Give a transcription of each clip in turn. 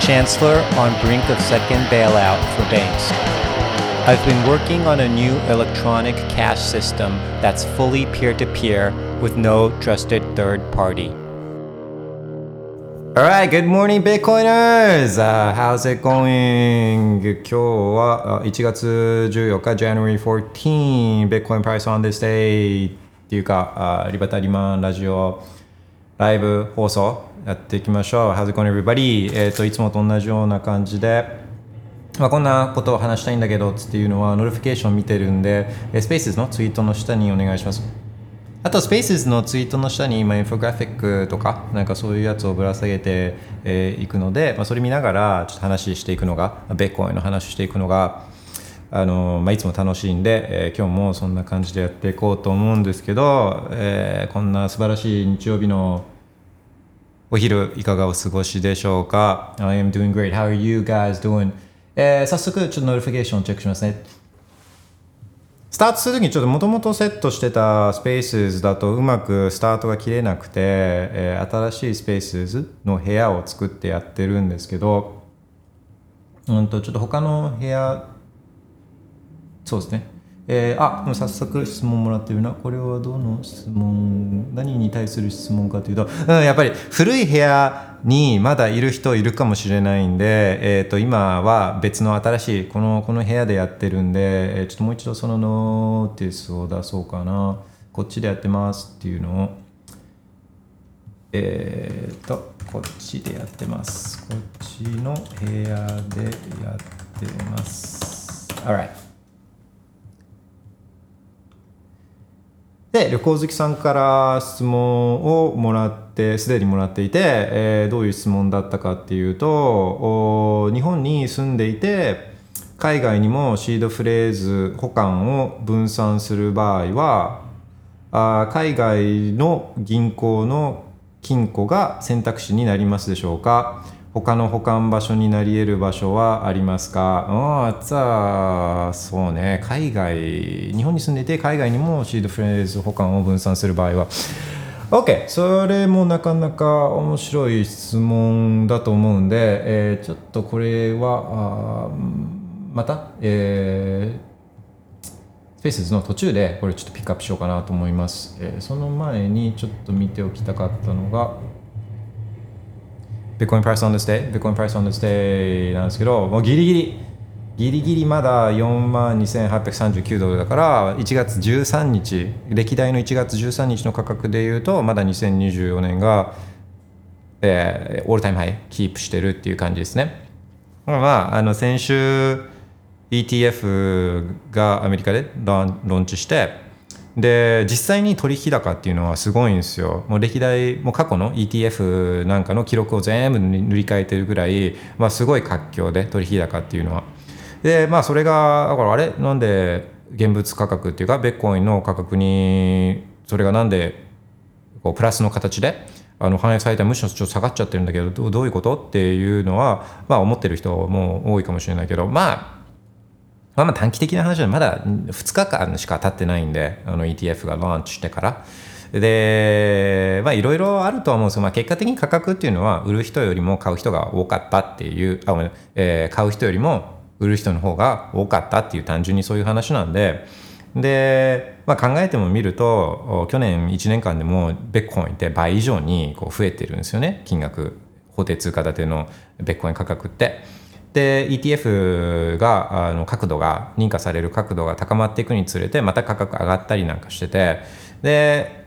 Chancellor on brink of second bailout for banks. I've been working on a new electronic cash system that's fully peer to peer with no trusted third party. Alright, good morning Bitcoiners! Uh, how's it going? 今日は1月14日 January 14 Bitcoin price on this day っていうか、uh, リバタリマンラジオライブ放送 やっていきましょう。How's it going everybody? えっ、と、いつもと同じような感じで、まあ、こんなことを話したいんだけどっていうのは、 notification 見てるんで、スペースのツイートの下にお願いします。あと、スペースのツイートの下に、まあ、インフォグラフィックとか、なんかそういうやつをぶら下げてい、えー、くので、まあ、それ見ながら、ちょっと話していくのが、ベッコインの話していくのが、あのまあ、いつも楽しいんで、えー、今日もそんな感じでやっていこうと思うんですけど、えー、こんな素晴らしい日曜日のお昼いかがお過ごしでしょうか ?I am doing great. How are you guys doing? えー、早速ちょっと notification チェックしますね。スタートするときにちょっともともとセットしてたスペースだとうまくスタートが切れなくて、えー、新しいスペースの部屋を作ってやってるんですけど、うんとちょっと他の部屋、そうですね。えー、あ、でも早速質問もらってるな。これはどの質問、何に対する質問かというと、うん、やっぱり古い部屋にまだいる人いるかもしれないんで、えっ、ー、と、今は別の新しい、この、この部屋でやってるんで、えー、ちょっともう一度その notice を出そうかな。こっちでやってますっていうのを、えっ、ー、と、こっちでやってます。こっちの部屋でやってます。Alright. で旅行好きさんから質問をもらってすでにもらっていて、えー、どういう質問だったかっていうと日本に住んでいて海外にもシードフレーズ保管を分散する場合はあ海外の銀行の金庫が選択肢になりますでしょうか？他の保管場所になり得る場所はありますか？ああ、そうね、海外、日本に住んでて海外にもシードフレーズ保管を分散する場合は、OK、それもなかなか面白い質問だと思うんで、えー、ちょっとこれは、あまた、えー、スペースの途中でこれちょっとピックアップしようかなと思います。えー、その前にちょっと見ておきたかったのが、Bitcoin price on this day Bitcoin price on this day なんですけどもうギリギリギリギリまだ4万2839ドルだから1月13日歴代の1月13日の価格でいうとまだ2024年が、えー、 all-time high キープしてるっていう感じですね。まああの先週 ETF がアメリカでローンチしてで実際に取引高っていうのはすごいんですよ。もう歴代もう過去の ETF なんかの記録を全部塗り替えてるぐらい、まあ、すごい活況で取引高っていうのは。でまあそれがだからあれ？なんで現物価格っていうかベッコインの価格にそれがなんでこうプラスの形であの反映されたむしろちょっと下がっちゃってるんだけどどういうこと？っていうのは、まあ、思ってる人も多いかもしれないけどまあまあ、まあ短期的な話はまだ2日間しか経ってないんで ETF がローンチしてから。でまあいろいろあるとは思うんですけど、まあ、結果的に価格っていうのは売る人よりも買う人が多かったっていうあ、えー、買う人よりも売る人の方が多かったっていう単純にそういう話なんで。で、まあ、考えてもみると去年1年間でもベッコインって倍以上にこう増えてるんですよね。金額法定通貨建てのベッコイン価格って。で ETF があの角度が認可される角度が高まっていくにつれてまた価格上がったりなんかしててで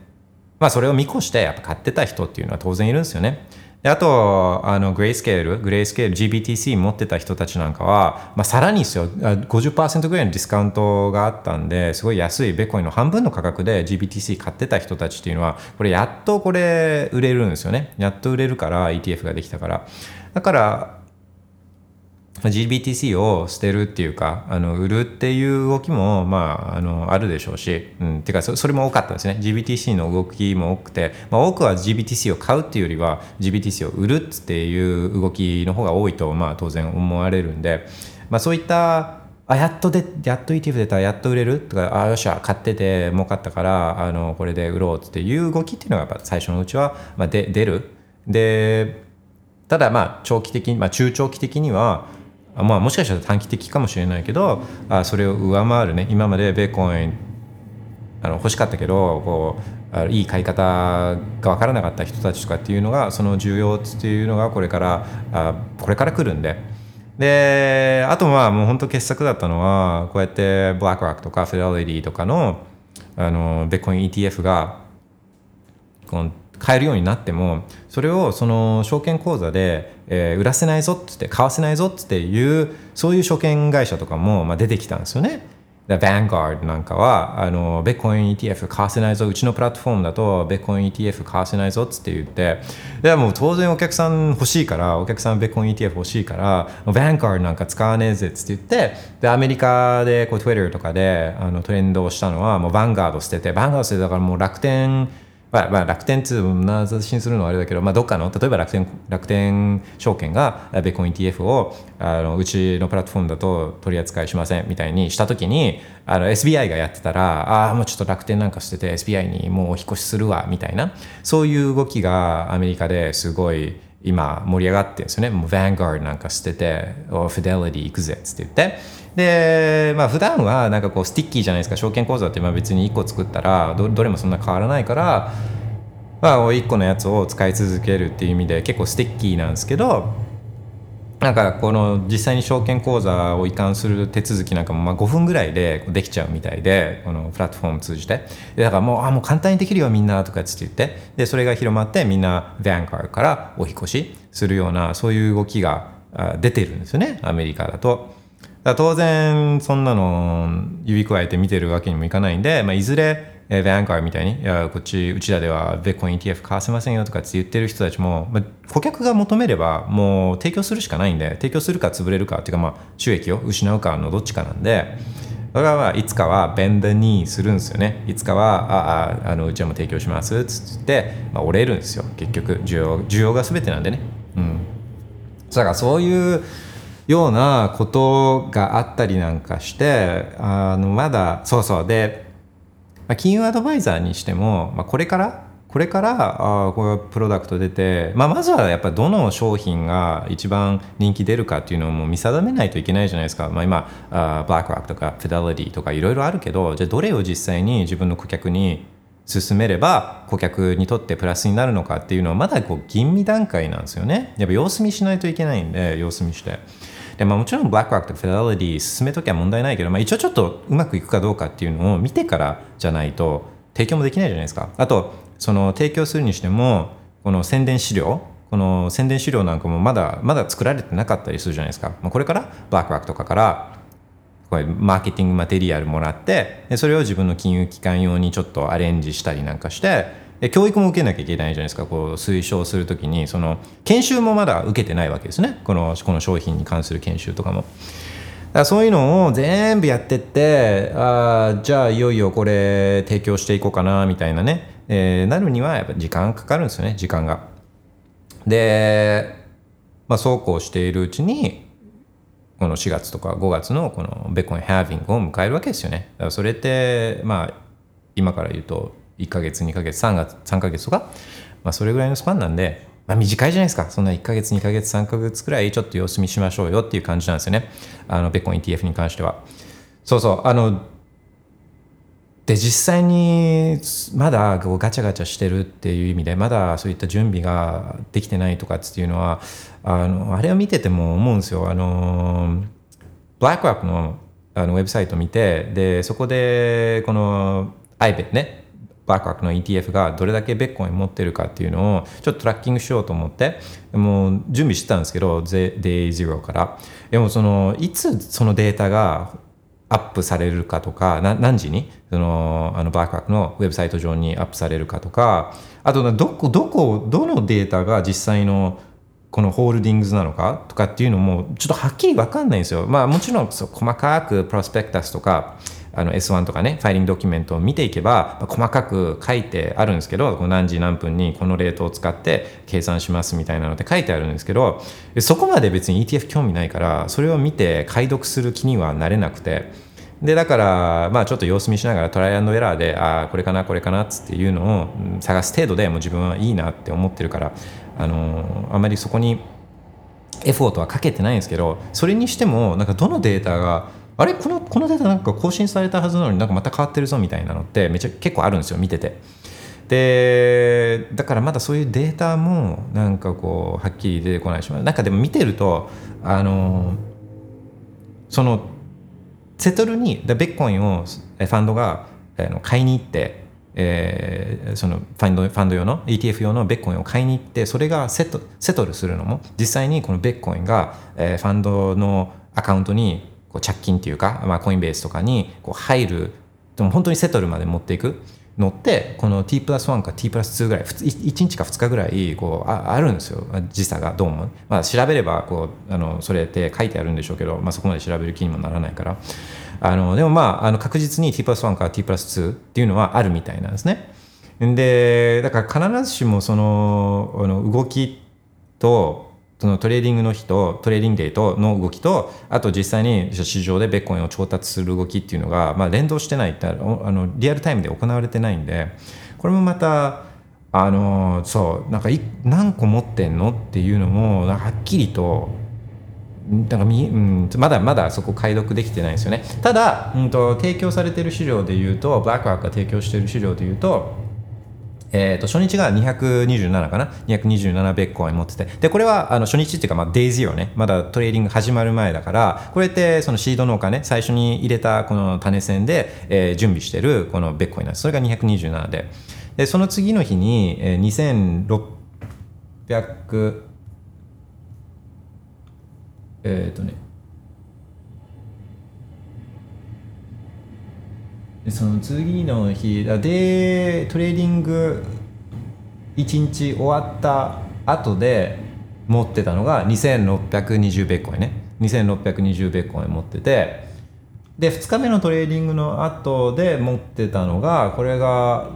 まあそれを見越してやっぱ買ってた人っていうのは当然いるんですよね。であとあのグレイスケールグレイスケール GBTC 持ってた人たちなんかは、まあ、さらにですよ。50%ぐらいのディスカウントがあったんですごい安いベコインの半分の価格で GBTC 買ってた人たちっていうのはこれやっとこれ売れるんですよね。やっと売れるから ETF ができたから。だから GBTC を捨てるっていうかあの売るっていう動きも、まあ、あのあるでしょうし、うん、ていうかそそれも多かったですね。GBTC の動きも多くて、まあ、多くは GBTC を買うっていうよりは GBTC を売るっていう動きの方が多いと、まあ、当然思われるんで、まあ、そういったあやっとでやっと ETF 出たらやっと売れるとかあよっしゃ買ってて儲かったからあのこれで売ろうっていう動きっていうのがやっぱ最初のうちは、まあ、で出る。でただまあ長期的に、まあ、中長期的にはまあ、もしかしたら短期的かもしれないけどあそれを上回るね今までベーコンあの欲しかったけどこうあいい買い方が分からなかった人たちとかっていうのがその需要っていうのがこれからあこれから来るんで。であとはもう本当傑作だったのはこうやってブラックロックとかフィデリティとかのあのベッコイン ETF がこの買えるようになってもそれをその証券口座で、えー、売らせないぞっつって買わせないぞっつっていうそういう証券会社とかも、まあ、出てきたんですよね。ヴァンガードなんかはあのベッコイン ETF 買わせないぞうちのプラットフォームだとベッコイン ETF 買わせないぞっつって言ってでもう当然お客さん欲しいからお客さんベッコイン ETF 欲しいからヴァンガードなんか使わねえぜっつって言ってでアメリカでこう Twitter とかであのトレンドをしたのはもうヴァンガード捨ててヴァンガード捨ててだからもう楽天まあ、まあ楽天通な雑誌にするのはあれだけど、まあ、どっかの例えば楽天楽天証券がベコン ETF をあのうちのプラットフォームだと取り扱いしませんみたいにした時にあの SBI がやってたらああもうちょっと楽天なんかしてて SBI にもうお引越しするわみたいな。そういう動きがアメリカですごい今盛り上がってるんですよね。もうヴァンガードなんか捨ててフィデリティ行くぜって言って。でまあ普段はなんかこう sticky じゃないですか。証券口座ってまあ別に1個作ったらどどれもそんな変わらないからまあ1個のやつを使い続けるっていう意味で結構 sticky なんですけどなんかこの実際に証券口座を移管する手続きなんかもまあ5分ぐらいでできちゃうみたいでこのプラットフォーム通じて。でだからもうあもう簡単にできるよみんなとかって言って。でそれが広まってみんなヴァンガードからお引越しするようなそういう動きが出てるんですよね。アメリカだと。だ当然そんなの指くわえて見てるわけにもいかないんで、まあ、いずれえー、ヴァンガードみたいに、いや、こっち、うちらではベッコン ETF 買わせませんよとかって言ってる人たちも、まあ、顧客が求めればもう提供するしかないんで、提供するか潰れるかっていうか、まあ、収益を失うかのどっちかなんで、だからいつかはベンダーにするんですよね。いつかは、ああ、あのうちはも提供しますっつって、まあ、折れるんですよ。結局、需要需要が全てなんでね。うん。だからそういうようなことがあったりなんかして、あのまだ、そうそう、で、まあ、金融アドバイザーにしても、まあ、これからこれからあこうプロダクト出て、まあ、まずはやっぱどの商品が一番人気出るかっていうのをもう見定めないといけないじゃないですか、まあ、今あブラックロックとかフィデリティとかいろいろあるけどじゃあどれを実際に自分の顧客に進めれば顧客にとってプラスになるのかっていうのはまだこう吟味段階なんですよね。やっぱ様子見しないといけないんで様子見して。で、まあ、もちろんブラックロックとフィデリティ進めときゃ問題ないけど、まあ、一応ちょっとうまくいくかどうかっていうのを見てからじゃないと提供もできないじゃないですか。あとその提供するにしてもこの宣伝資料この宣伝資料なんかもまだまだ作られてなかったりするじゃないですか、まあ、これからブラックロックとかからこれマーケティングマテリアルもらってでそれを自分の金融機関用にちょっとアレンジしたりなんかしてで教育も受けなきゃいけないじゃないですかこう推奨するときにその研修もまだ受けてないわけですねこのこの商品に関する研修とかも。だそういうのを全部やってってあじゃあいよいよこれ提供していこうかなみたいなね、えー、なるにはやっぱ時間かかるんですよね時間が。で、まあ、そうこうしているうちにこの4月とか5月のこのベコンハービングを迎えるわけですよね。だからそれってまあ今から言うと1か月2か月3月3ヶ月とか、まあ、それぐらいのスパンなんで、まあ、短いじゃないですか。そんな1か月2か月3か月くらいちょっと様子見しましょうよっていう感じなんですよね。あのベコン ETF に関しては。そうそう。あので実際にまだこうガチャガチャしてるっていう意味でまだそういった準備ができてないとかっていうのはあのあれを見てても思うんですよ。あのブラックワークのあのウェブサイト見てでそこでこの iPad ねバークの ETF がどれだけベッコイン持ってるかっていうのをちょっとトラッキングしようと思ってもう準備してたんですけど Day 0から。でもそのいつそのデータがアップされるかとか何時に？そのあのバークワークのウェブサイト上にアップされるかとかあとどこどこどのデータが実際のこのホールディングスなのかとかっていうのもちょっとはっきりわかんないんですよ。まあもちろんそう細かくプロスペクタスとかあの S1 とかねファイリングドキュメントを見ていけば、細かく書いてあるんですけど何時何分にこのレートを使って計算しますみたいなのって書いてあるんですけどそこまで別に ETF 興味ないからそれを見て解読する気にはなれなくて。でだからまあちょっと様子見しながらトライアンドエラーでああこれかなこれかなっつっていうのを探す程度でもう自分はいいなって思ってるからあのーあまりそこにエフォートはかけてないんですけどそれにしてもなんかどのデータがあれ？このこのデータなんか更新されたはずなのになんかまた変わってるぞみたいなのってめちゃ結構あるんですよ見てて。でだからまだそういうデータもなんかこうはっきり出てこないしなんかでも見てるとあのそのセトルにでベッコインをファンドが買いに行って、えーそのファンドファンド用の ETF 用のベッコインを買いに行ってそれがセトセトルするのも実際にこのベッコインが、えーファンドのアカウントにこう着金っていうか、まあ、コインベースとかにこう入るでも本当にセトルまで持っていくのってこの T プラス1か T プラス2ぐらい1日か2日ぐらいこうああるんですよ。時差がどうも、まあ、調べればこうあのそれって書いてあるんでしょうけど、まあ、そこまで調べる気にもならないから。あのでもまああの確実に T plus 1か T プラス2っていうのはあるみたいなんですね。でだから必ずしもそのあの動きとその trading の日と trading day との動きとあと実際に市場でベッコインを調達する動きっていうのが、まあ、連動してないってあのリアルタイムで行われてないんでこれもまたあのそうなんかい何個持ってんのっていうのもはっきりとなんかみ、うん、まだまだそこ解読できてないんですよね。ただ、うん、と提供されてる資料でいうとブラックロックが提供している資料でいうとえー、と初日が227かな？227ベッコイン持ってて。でこれはあの初日っていうか、まあ、 day zero ね。まだ trading 始まる前だからこれってその seed money ね最初に入れたこの種銭で、えー準備してるこのベッコインなんですそれが227で。でその次の日に、えー、2600えっ、とねその次の日でトレーディング1日終わった後で持ってたのが2620ビットコインね。2620ビットコイン持ってて。で2日目のトレーディングの後で持ってたのがこれが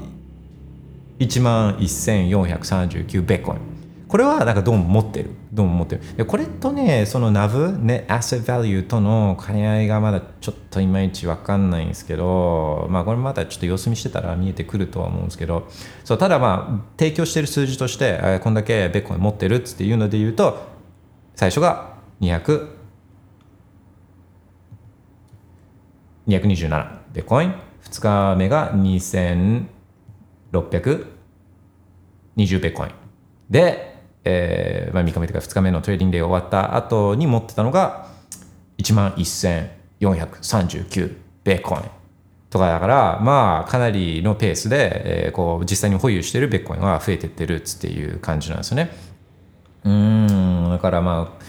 1万1439ベッコイン。これはなんかどうも持ってる。どうも持ってる。でこれとねその NAV ね Asset Value との兼ね合いがまだちょっといまいち分かんないんですけどまあこれまたちょっと様子見してたら見えてくるとは思うんですけどそうただまあ提供してる数字としてえこんだけベッコイン持ってるっていうので言うと最初が200 227ビットコイン。2日目が2620ビットコイン。で、えーまあ、3日目とか2日目の trading day が終わった後に持ってたのが1万1439ビットコイン。とかだからまあかなりのペースで、えーこう実際に保有しているビットコインは増えてってるっていう感じなんですよね。うんだからまあ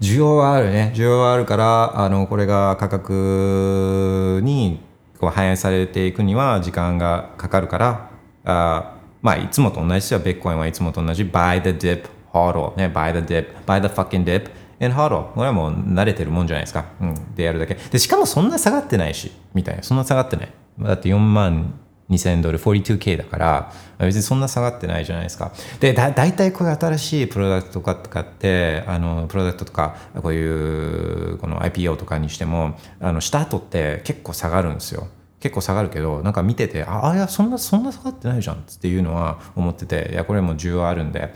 需要はあるね。需要はあるからあのこれが価格に反映されていくには時間がかかるからあまあいつもと同じですよ。ベッコインはいつもと同じ。Buy the dip hodl ね buy the dip buy the fucking dip and hodl これはもう慣れてるもんじゃないですか、うん、でやるだけ。でしかもそんな下がってないしみたいな。そんな下がってない。だって4万2000ドル 42K だから別にそんな下がってないじゃないですか。でだ大体こういう新しいプロダクトとかとかってあのプロダクトとかこういうこの IPO とかにしてもあのした後って結構下がるんですよ。結構下がるけどなんか見ててああいやそんなそんな下がってないじゃんっていうのは思ってていやこれも需要あるんで。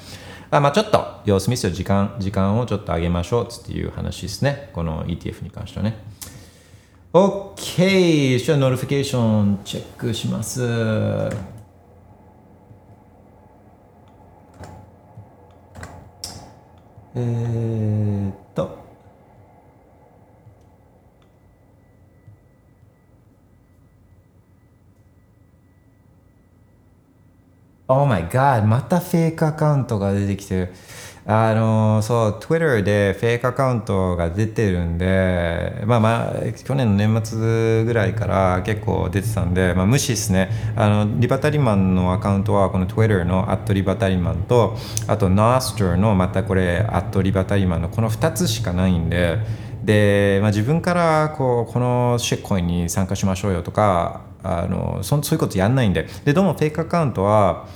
あまあちょっと様子見せよ時間時間をちょっと上げましょう。っていう話ですね。この ETF に関してはね。OK じゃあ notification チェックします。えーっ Oh my god またフェイクアカウントが出てきてる。あのそう Twitter でフェイクアカウントが出てるんで、まあまあ、去年の年末ぐらいから結構出てたんで、まあ、無視ですね。あのリバタリマンのアカウントはこの Twitter のアットリバタリマンとあと Noster のまたこれアットリバタリマンのこの2つしかないんで。で、まあ、自分からこうこのシェッコインに参加しましょうよとかあのそそういうことやんないんで。でどうもフェイクアカウントは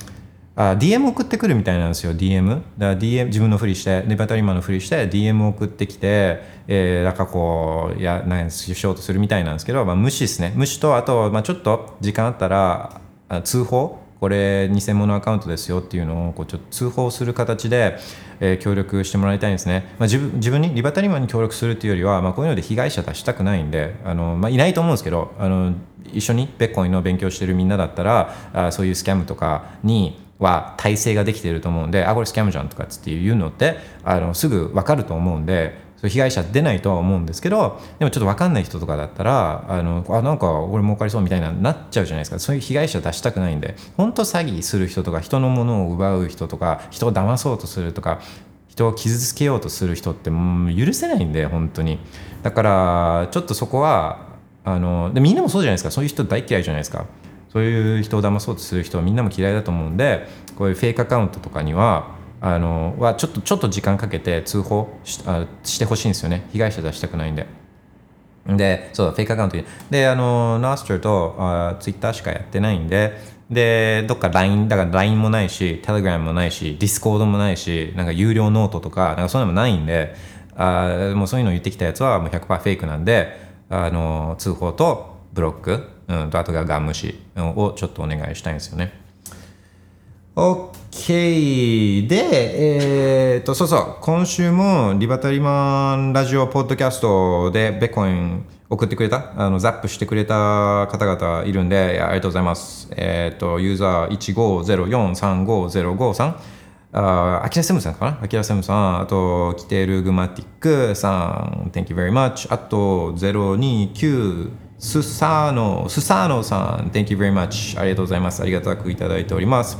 あ DM 送ってくるみたいなんですよ DM だから DM 自分のふりしてネバタリマンのふりして DM 送ってきて、えー、なんかこうやなんしようとするみたいなんですけど、まあ、無視ですね。無視とあと、まあ、ちょっと時間あったらあ通報。これ偽物アカウントですよっていうのをこうちょっと通報する形で、えー、協力してもらいたいんですね、まあ、自分自分にリバタリマンに協力するというよりは、まあ、こういうので被害者出したくないんであの、まあ、いないと思うんですけどあの一緒にベッコインの勉強してるみんなだったらあそういうスキャムとかには体制ができていると思うんであこれスキャムじゃんとかっていうのってあのすぐ分かると思うんで被害者出ないとは思うんですけどでもちょっと分かんない人とかだったらあのあなんか俺儲かりそうみたいななっちゃうじゃないですか。そういう被害者出したくないんで本当詐欺する人とか人のものを奪う人とか人を騙そうとするとか人を傷つけようとする人って許せないんで本当に。だからちょっとそこはあのでみんなもそうじゃないですか。そういう人大嫌いじゃないですか。そういう人を騙そうとする人はみんなも嫌いだと思うんでこういうフェイクアカウントとかにはあのはちょっとちょっと時間かけて通報しあしてほしいんですよね被害者出したくないんで。で、そうだ、フェイクアカウントで、あの、 Nostr とあツイッターしかやってないんで、で、どっか LINE、だから LINE もないし、Telegram もないし、Discord もないし、なんか有料ノートとか、なんかそういうのもないんで、あもうそういうの言ってきたやつはもう100%フェイクなんで、あの、通報とブロック、うん、とあとがガン無視をちょっとお願いしたいんですよね。OK で、えー、とそうそう今週もリバタリマンラジオポッドキャストでベコイン送ってくれたあのザップしてくれた方々いるんでありがとうございますえっ、とユーザー1504350553あアキラセムさんかな？アキラセムさん、あと、キテルグマティックさん、Thank you very much。あと、029スサーノ、スサーノさん、Thank you very much。ありがとうございます。ありがたくいただいております。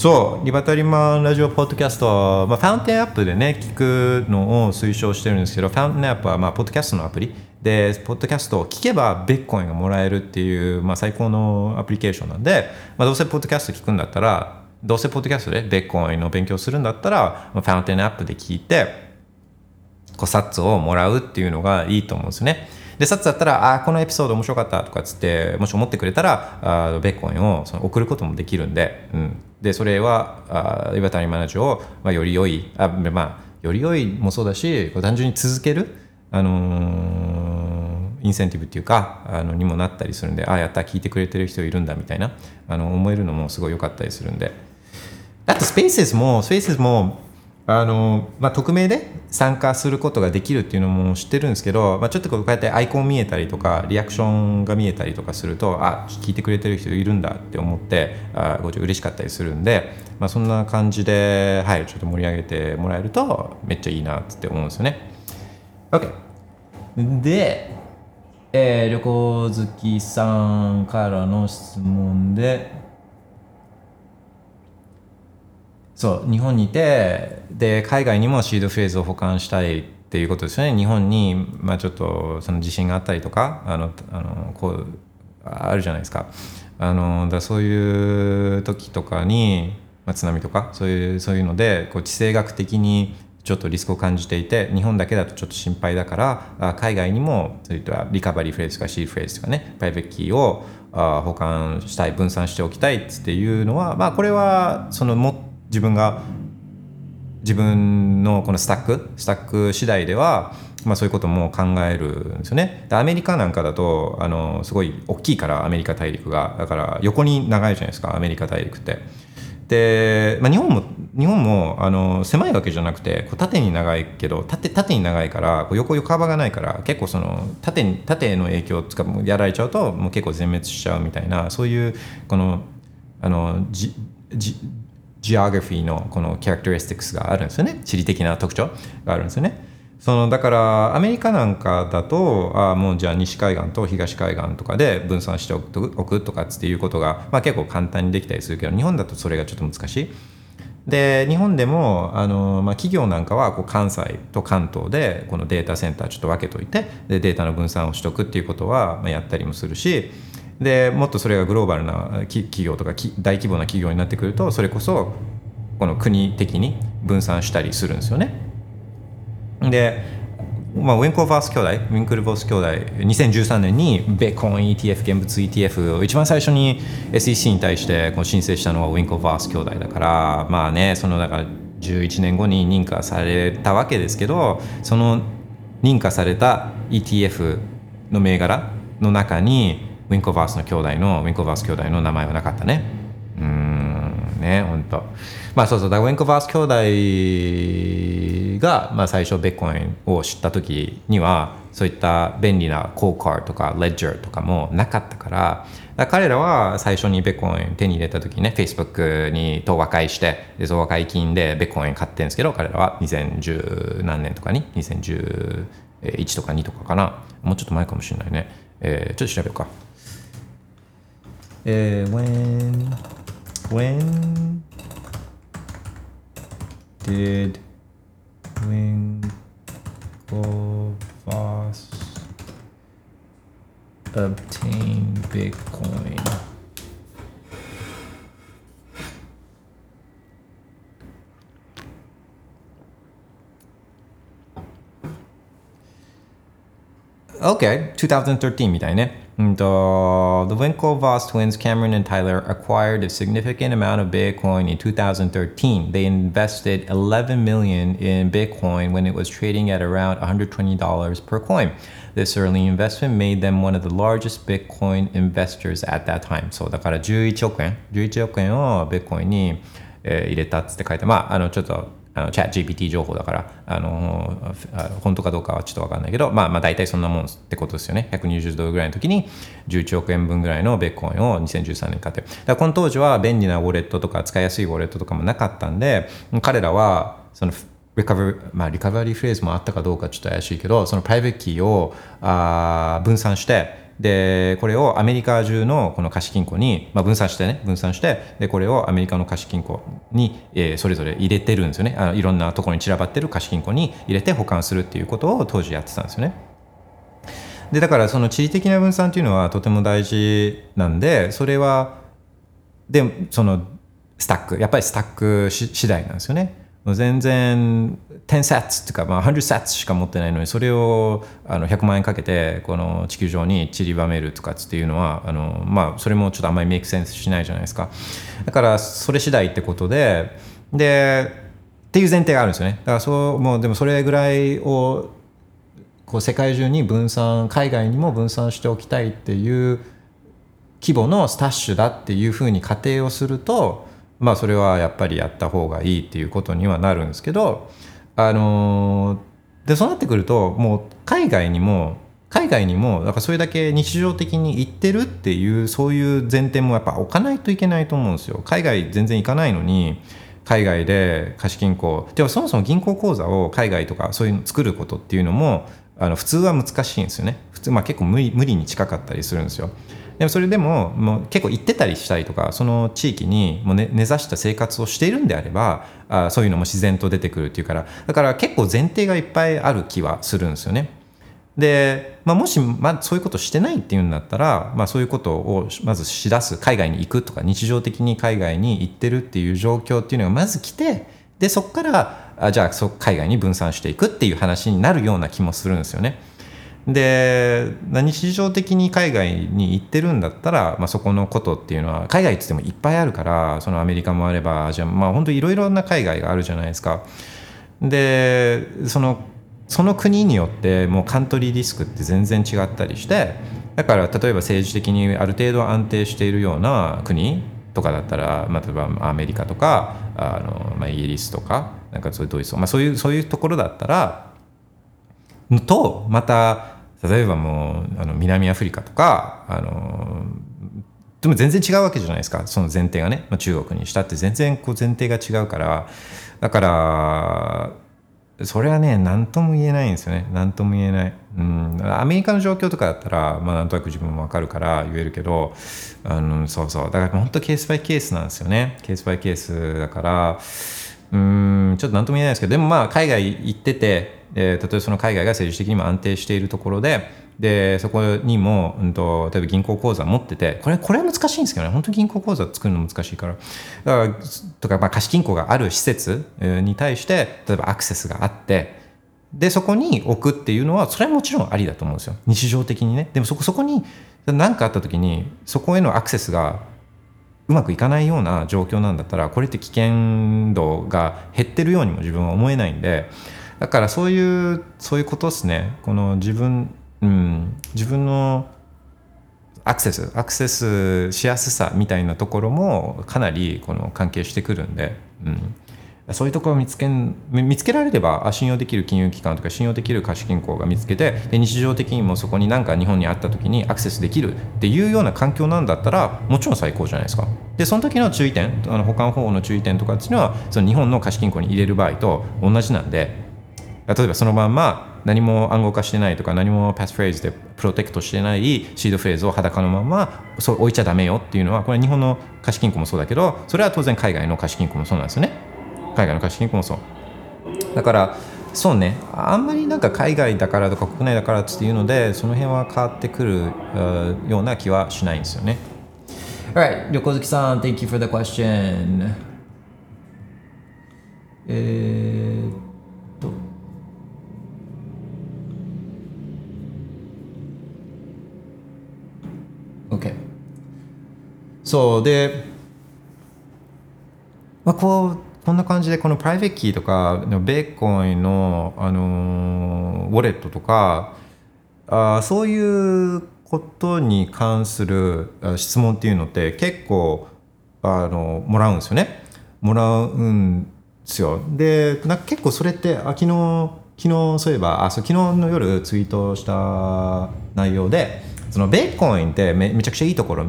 そう、リバタリマンラジオポッドキャストは、まあ、ファウンテンアップでね、聞くのを推奨してるんですけど、ファウンテンアップは、まあ、ポッドキャストのアプリで、ポッドキャストを聞けばベッコインがもらえるっていう、まあ、最高のアプリケーションなんで、まあ、どうせポッドキャスト聞くんだったら、どうせポッドキャストでベッコインの勉強するんだったら、まあファウンテンアップで聞いて、こう、サッツをもらうっていうのがいいと思うんですね。で、サッツだったら、ああこのエピソード面白かったとかっつって、もし思ってくれたら、あベッコインをその送ることもできるんで、うん。で、それは、あ岩谷マナジを、まあ、より良い、あまあ、より良いもそうだし、単純に続ける、あのー、インセンティブっていうか、あの、にもなったりするんで、ああ、やった、聞いてくれてる人いるんだみたいな、あの、思えるのもすごい良かったりするんで。あと、スペースも、スペースも、あのまあ、匿名で参加することができるっていうのも知ってるんですけど、まあ、ちょっとこうやってアイコン見えたりとかリアクションが見えたりとかするとあ聞いてくれてる人いるんだって思ってあご嬉しかったりするんで、まあ、そんな感じで、はい、ちょっと盛り上げてもらえるとめっちゃいいなって思うんですよね。OK で、えー、旅行好きさんからの質問でそう日本にいてで海外にもシードフレーズを保管したいっていうことですよね。日本に、まあ、ちょっとその地震があったりとかあのあのこうあるじゃないですか。あのだそういう時とかに、まあ、津波とかそういうそういうのでこう地政学的にちょっとリスクを感じていて日本だけだとちょっと心配だから海外にもそういったリカバリーフレーズとかシードフレーズとかねプライベートキーを保管したい分散しておきたいっていうのはまあこれはそのも自分が自分のこのスタックスタック次第では、まあ、そういうことも考えるんですよね。でアメリカなんかだとあのすごい大きいからアメリカ大陸が。だから横に長いじゃないですかアメリカ大陸って。で、まあ、日本も日本もあの狭いわけじゃなくてこう縦に長いけど縦縦に長いからこう横横幅がないから結構その縦に縦の影響つかやられちゃうともう結構全滅しちゃうみたいなそういうこのあのじじジオグラフィーのこのキャラクタリスティクスがあるんですよね。地理的な特徴があるんですよね。そのだからアメリカなんかだとあもうじゃあ西海岸と東海岸とかで分散しておくとかっていうことが、まあ、結構簡単にできたりするけど日本だとそれがちょっと難しい。で日本でもあの、まあ、企業なんかはこう関西と関東でこのデータセンターちょっと分けといてでデータの分散をしとくっていうことは、まあ、やったりもするしでもっとそれがグローバルな企業とか大規模な企業になってくるとそれこそこの国的に分散したりするんですよね。でまあ、ウィンコーバース兄弟、ウィンクルボス兄弟、2013年にベコン ETF、現物 ETF を一番最初に SEC に対してこの申請したのはウィンコーバース兄弟だから、まあね、そのだから11年後に認可されたわけですけど、その認可された ETF の銘柄の中に、ウィンコバースの兄弟の、ウィンコバース兄弟の名前はなかったね。うん、ね、本当。まあそうそうだウェンコバース兄弟が、まあ、最初ベッコインを知った時にはそういった便利なコーカーとかレッジャーとかもなかったから彼らは最初にベッコイン手に入れた時ね Facebook にと和解してでその和解金でベッコイン買ってるんですけど彼らは2010何年とかに2011とか2とかかなもうちょっと前かもしれないね、えー、ちょっと調べようか えー、when when did Winklevoss obtain Bitcoin? Okay, 2013みたいね。 And, uh, the Winklevoss twins, Cameron and Tyler, acquired a significant amount of Bitcoin in 2013. They invested 11 million in Bitcoin when it was trading at around $120 per coin. This early investment made them one of the largest Bitcoin investors at that time. そうだから11億円、11億円を Bitcoin に、えー、入れたって書いて、まあ、あのちょっと あのチャット GPT 情報だからあの本当かどうかはちょっと分かんないけど、まあ、まあ大体そんなもんってことですよね。120ドルぐらいの時に11億円分ぐらいのビットコインを2013年に買ってだこの当時は便利なウォレットとか使いやすいウォレットとかもなかったんで彼らはそのリカバ、まあ、リカバリーフレーズもあったかどうかちょっと怪しいけどそのプライベートキーをあ分散してでこれをアメリカ中のこの貸金庫に、まあ、分散してね分散してでこれをアメリカの貸金庫に、えー、それぞれ入れてるんですよねあのいろんなところに散らばってる貸金庫に入れて保管するっていうことを当時やってたんですよね。でだからその地理的な分散っていうのはとても大事なんでそれはでそのスタックやっぱりスタック次第なんですよね。全然10セッツっていうか、まあ、100セッツしか持ってないのにそれをあの100万円かけてこの地球上に散りばめるとかっていうのはあの、まあ、それもちょっとあんまりメイクセンスしないじゃないですか。だからそれ次第ってことででっていう前提があるんですよね。だからそうもうでもそれぐらいをこう世界中に分散海外にも分散しておきたいっていう規模のスタッシュだっていうふうに仮定をするとまあそれはやっぱりやった方がいいっていうことにはなるんですけどあのでそうなってくるともう海外にも海外にもだからそれだけ日常的に行ってるっていうそういう前提もやっぱ置かないといけないと思うんですよ。海外全然行かないのに海外で貸金庫ではそもそも銀行口座を海外とかそういうの作ることっていうのもあの普通は難しいんですよね。普通まあ結構無理無理に近かったりするんですよ。でもそれでももう結構行ってたりしたりとかその地域にもう、ね、根ざした生活をしているんであればあそういうのも自然と出てくるっていうからだから結構前提がいっぱいある気はするんですよね。で、まあ、もし、まあ、そういうことしてないっていうんだったら、まあ、そういうことをまずしだす海外に行くとか日常的に海外に行ってるっていう状況っていうのがまず来てでそこからあじゃあそ海外に分散していくっていう話になるような気もするんですよね。で日常的に海外に行ってるんだったら、まあ、そこのことっていうのは海外っつってもいっぱいあるからそのアメリカもあればじゃあまあ本当いろいろな海外があるじゃないですか。でそのその国によってもうカントリーリスクって全然違ったりしてだから例えば政治的にある程度安定しているような国とかだったら、まあ、例えばアメリカとかあの、まあ、イギリスとかなんかそういうドイツ、まあ、そういうそういうところだったらとまた例えばもうあの南アフリカとかあのでも全然違うわけじゃないですか。その前提がね、まあ、中国にしたって全然こう前提が違うから。だからそれはね何とも言えないんですよね。何とも言えない、うん、アメリカの状況とかだったら、まあ、なんとなく自分も分かるから言えるけどあのそうそう。だから本当ケースバイケースなんですよね。ケースバイケースだからうんちょっと何とも言えないですけど。でもまあ海外行ってて、えー、例えばその海外が政治的にも安定しているところででそこにも、うんと、例えば銀行口座持っててこれこれは難しいんですけどね。本当に銀行口座作るの難しいから。だからとか、まあ、貸金庫がある施設に対して例えばアクセスがあってでそこに置くっていうのはそれはもちろんありだと思うんですよ。日常的にね。でもそこそこに何かあった時にそこへのアクセスがうまくいかないような状況なんだったらこれって危険度が減ってるようにも自分は思えないんでだからそういうそういうことですね。この自分うん、自分のアクセスアクセスしやすさみたいなところもかなりこの関係してくるんで、うん、そういうところを見つけ見つけられればあ信用できる金融機関とか信用できる貸金庫が見つけてで日常的にもそこに何か日本にあった時にアクセスできるっていうような環境なんだったらもちろん最高じゃないですか。でその時の注意点あの保管方法の注意点とかっていうのはその日本の貸金庫に入れる場合と同じなんで例えばそのまんま何も暗号化してないとか何もパスフレーズでプロテクトしてないシードフレーズを裸のままそう置いちゃダメよっていうのはこれは日本の貸金庫もそうだけどそれは当然海外の貸金庫もそうなんですよね。海外の貸金庫もそう。だからそうね。あんまりなんか海外だからとか国内だからっていうのでその辺は変わってくるような気はしないんですよね。Alright 旅行好きさん Thank you for the question えー OK そうで、まあ、こうこんな感じでこのプライベートキーとかビットコインの、あのウォレットとかあそういうことに関する質問っていうのって結構あのもらうんですよね。もらうんですよ。でな結構それってあ昨日昨日そういえばあそう昨日の夜ツイートした内容でそのベーコンってめめちゃくちゃいいところ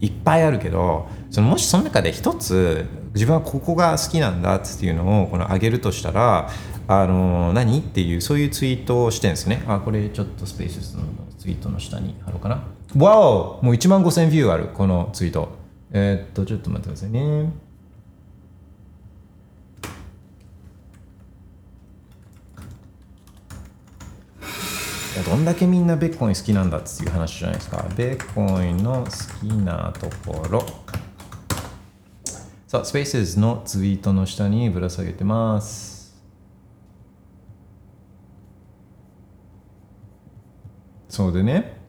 いっぱいあるけどそのもしその中で一つ自分はここが好きなんだっていうのをこの上げるとしたらあの何っていうそういうツイートをしてるんですね。あこれちょっとスペースのツイートの下に貼ろうかな。わおもう1万5000ビューあるこのツイート。えー、っとちょっと待ってくださいねどんだけみんなベッコイン好きなんだっていう話じゃないですか。ベッコインの好きなところ。さあ、スペースのツイートの下にぶら下げてます。そうでね。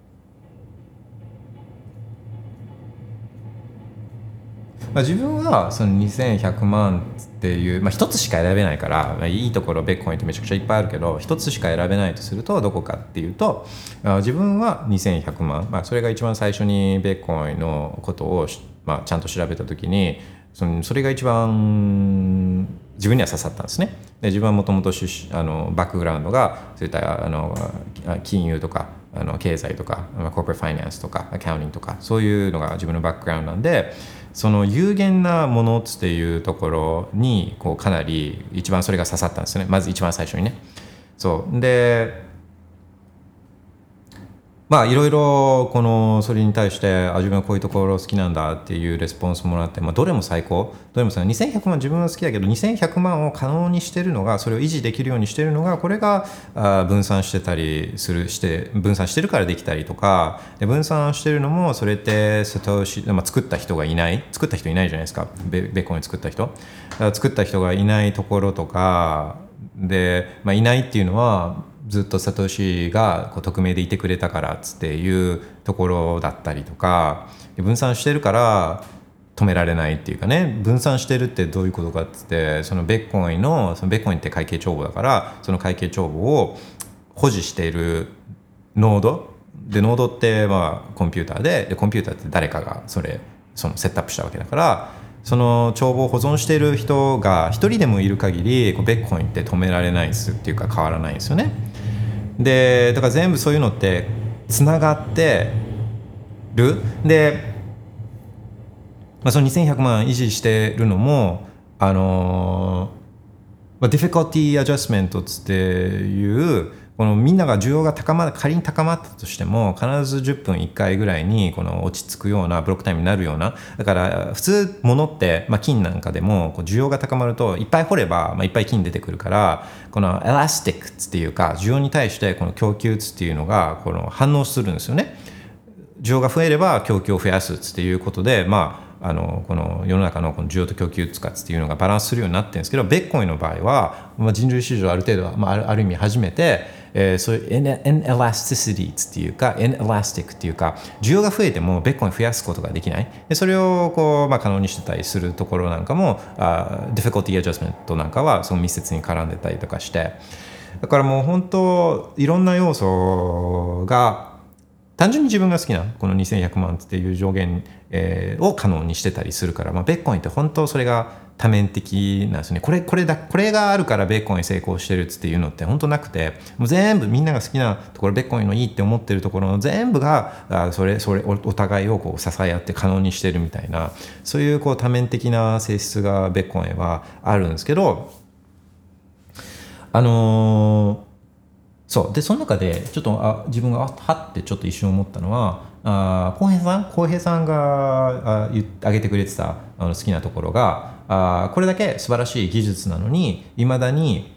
まあ、自分はその2100万っていう、まあ、1つしか選べないから、まあ、いいところベッコンってめちゃくちゃいっぱいあるけど1つしか選べないとするとどこかっていうと自分は2100万、まあ、それが一番最初にベッコンのことを、まあ、ちゃんと調べた時にそのそれが一番自分には刺さったんですね。で自分はもともとバックグラウンドがそういったあの金融とかあの経済とかコーポレートファイナンスとかアカウンティングとかそういうのが自分のバックグラウンドなんでその有限なものっていうところにこうかなり一番それが刺さったんですねまず一番最初にね。そうでまあいろいろこのそれに対してあ自分はこういうところ好きなんだっていうレスポンスもらって、まあ、どれも最高。どれもさ2100万自分は好きだけど2100万を可能にしてるのがそれを維持できるようにしてるのがこれがあ分散してたりするして分散してるからできたりとかで分散してるのもそれってサトシ、まあ、作った人がいない。作った人いないじゃないですか。ベベコンに作った人。作った人がいないところとかで、まあ、いないっていうのはずっとサトシがこう匿名でいてくれたからっつっていうところだったりとか分散してるから止められないっていうかね分散してるってどういうことかっつってそのベッコインのそのベッコイって会計帳簿だからその会計帳簿を保持しているノードでノードってまあコンピューターででコンピューターって誰かがそれそのセットアップしたわけだからその帳簿を保存している人が一人でもいる限りベッコインって止められないですっていうか変わらないですよね。でだから全部そういうのってつながってる。で、まあ、その2100万維持してるのもあのまあ、ディフィカルティアジャスメントっていうこのみんなが需要が高ま仮に高まったとしても必ず10分1回ぐらいにこの落ち着くようなブロックタイムになるようなだから普通物って、まあ、金なんかでもこう需要が高まるといっぱい掘れば、まあ、いっぱい金出てくるからこのエラスティックっていうか需要に対してこの供給っていうのがこの反応するんですよね。需要が増えれば供給を増やすっていうことで、まあ、あのこの世の中のこの需要と供給使っていうのがバランスするようになってるんですけどベッコインの場合は、まあ、人類市場ある程度、まあ、ある意味初めて、えー、そういう inelasticity っていうか inelastic っていうか需要が増えてもベッコイン増やすことができない。でそれをこう、まあ、可能にしてたりするところなんかもあ difficulty adjustment なんかはその密接に絡んでたりとかして。だからもう本当いろんな要素が単純に自分が好きなこの2100万っていう上限、えーを可能にしてたりするから、まあ、ベッコインって本当それが多面的なんですね。これこれだこれがあるからベッコイン成功してるっていうのって本当なくてもう全部みんなが好きなところベッコンのいいって思ってるところの全部があそれそれお互いをこう支え合って可能にしてるみたいなそういうこう多面的な性質がベッコインはあるんですけどあのーそう。でその中でちょっとあ自分があはってちょっと一瞬思ったのは浩平さん？浩平さんがあ言っ挙げてくれてたあの好きなところがあこれだけ素晴らしい技術なのにいまだに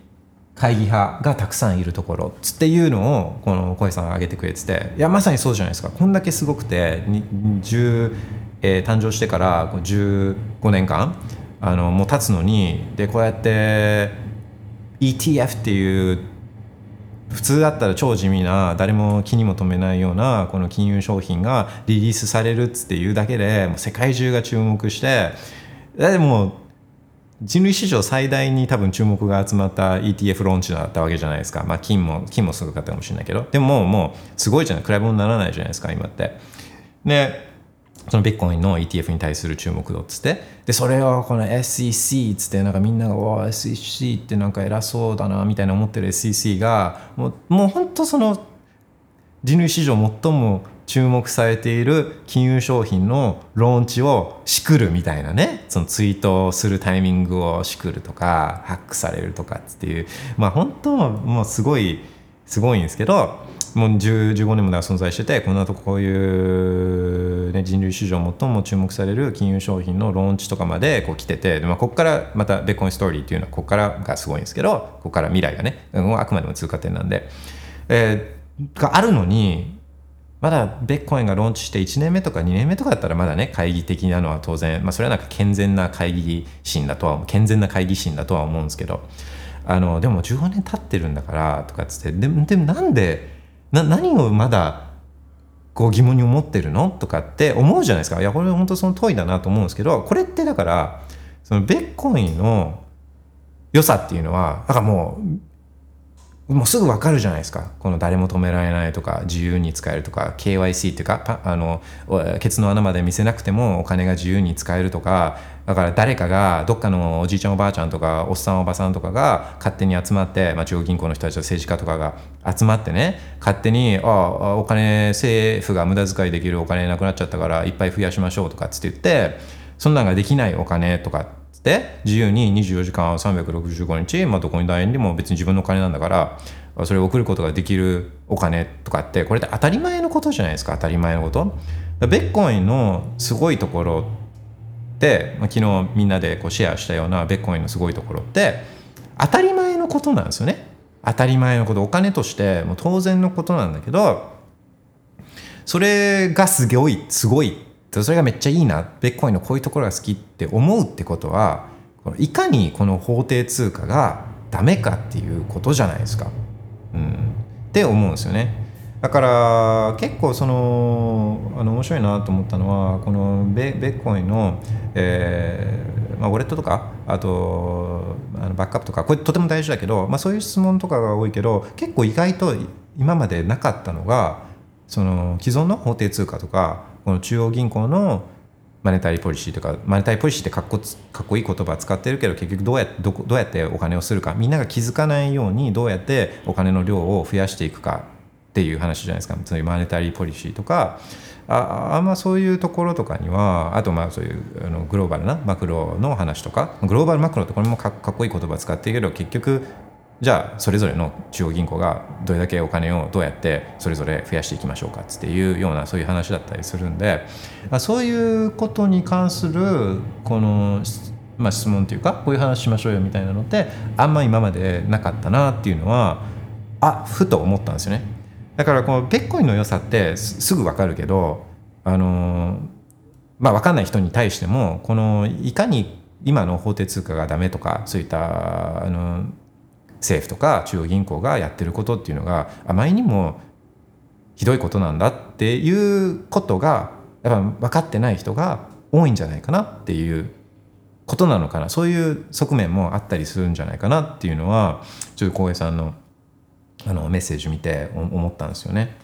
会議派がたくさんいるところつっていうのをこの小平さんが挙げてくれてていやまさにそうじゃないですか。こんだけすごくて10、えー誕生してから15年間あのもう経つのにでこうやって ETF っていう普通だったら超地味な誰も気にも留めないようなこの金融商品がリリースされるっていうだけでもう世界中が注目してでも人類史上最大に多分注目が集まった ETF ローンチだったわけじゃないですか、まあ、金も金もすごかったかもしれないけど。でももうすごいじゃない。比べ物にならないじゃないですか今って。でそのビットコインの ETF に対する注目度っつって。でそれをこの SEC っつってなんかみんなが「わあ SEC ってなんか偉そうだな」みたいな思ってる SEC がもうもう本当その人類史上最も注目されている金融商品のローンチをしくるみたいなね。そのツイートするタイミングをしくるとかハックされるとかっていう。まあ本当はもうすごいすごいんですけどもう10 15年も存在しててこの後こういう、ね、人類史上最も注目される金融商品のローンチとかまでこう来ててで、まあ、ここからまたベコンストーリーっていうのはここからがすごいんですけどここから未来がねあくまでも通過点なんで、えーがあるのにまだベッコインがローンチして1年目とか2年目とかだったらまだね会議的なのは当然、まあ、それはなんか健全な会議心だとは健全な会議心だとは思うんですけどあのでも15年経ってるんだからとかっつってでもでなんでな何をまだこう疑問に思ってるの？とかって思うじゃないですか。いやこれ本当その通りだなと思うんですけどこれってだからそのベッコインの良さっていうのはだからもうもうすぐ分かるじゃないですか。この誰も止められないとか自由に使えるとか KYC っていうかあのケツの穴まで見せなくてもお金が自由に使えるとかだから誰かがどっかのおじいちゃんおばあちゃんとかおっさんおばさんとかが勝手に集まって、まあ、中央銀行の人たちと政治家とかが集まってね勝手にああお金政府が無駄遣いできるお金なくなっちゃったからいっぱい増やしましょうとかっつって言ってそんなんができないお金とかで自由に24時間365日、まあ、どこに大円でも別に自分のお金なんだからそれを送ることができるお金とかってこれって当たり前のことじゃないですか当たり前のこと。ベッコインのすごいところって、まあ、昨日みんなでこうシェアしたようなベッコインのすごいところって当たり前のことなんですよね。当たり前のことお金としてもう当然のことなんだけどそれがすごいすごいそれがめっちゃいいなベッコインのこういうところが好きって思うってことはこのいかにこの法定通貨がダメかっていうことじゃないですか。うん、って思うんですよね。だから結構そのあの面白いなと思ったのはこのベベッコインの、えーまあ、ウォレットとかあとあのバックアップとかこれとても大事だけど、まあ、そういう質問とかが多いけど結構意外と今までなかったのがその既存の法定通貨とかこの中央銀行のマネタリーポリシーとかマネタリーポリシーってかっこかっこいい言葉使ってるけど結局どうやってどどうやってお金をするか。みんなが気づかないようにどうやってお金の量を増やしていくかっていう話じゃないですか。つまりマネタリーポリシーとか。ああんまそういうところとかにはあとまあそういうあのグローバルなマクロの話とか。グローバルマクロってこれもかかっこいい言葉使ってるけど結局じゃあそれぞれの中央銀行がどれだけお金をどうやってそれぞれ増やしていきましょうかっていうようなそういう話だったりするんでそういうことに関するこの、まあ、質問というかこういう話しましょうよみたいなのってあんま今までなかったなっていうのはあふと思ったんですよね。だからこのベッコイの良さってすぐ分かるけどあのまあ分かんない人に対してもこのいかに今の法定通貨がダメとかそういったあの政府とか中央銀行がやってることっていうのがあまりにもひどいことなんだっていうことがやっぱ分かってない人が多いんじゃないかなっていうことなのかな。そういう側面もあったりするんじゃないかなっていうのはちょっと浩平さんのあのメッセージ見て思ったんですよね。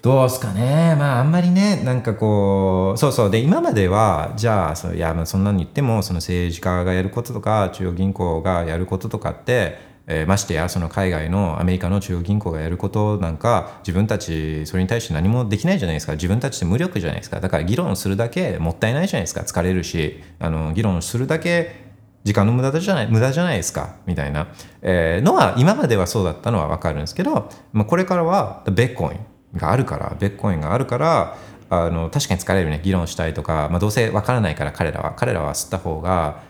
どうすかね。まああんまりねなんかこうそうそう。で今まではじゃあそいやまあそんなに言ってもその政治家がやることとか中央銀行がやることとかってえー、ましてやその海外のアメリカの中央銀行がやることなんか自分たちそれに対して何もできないじゃないですか。自分たちって無力じゃないですか。だから議論するだけもったいないじゃないですか。疲れるしあの議論するだけ時間の無駄じゃない無駄じゃないですか。みたいな、えー、のは今まではそうだったのは分かるんですけど、まあ、これからはベッコインがあるからベッコインがあるからあの確かに疲れるね。議論したいとか、まあ、どうせ分からないから彼らは彼らは吸った方が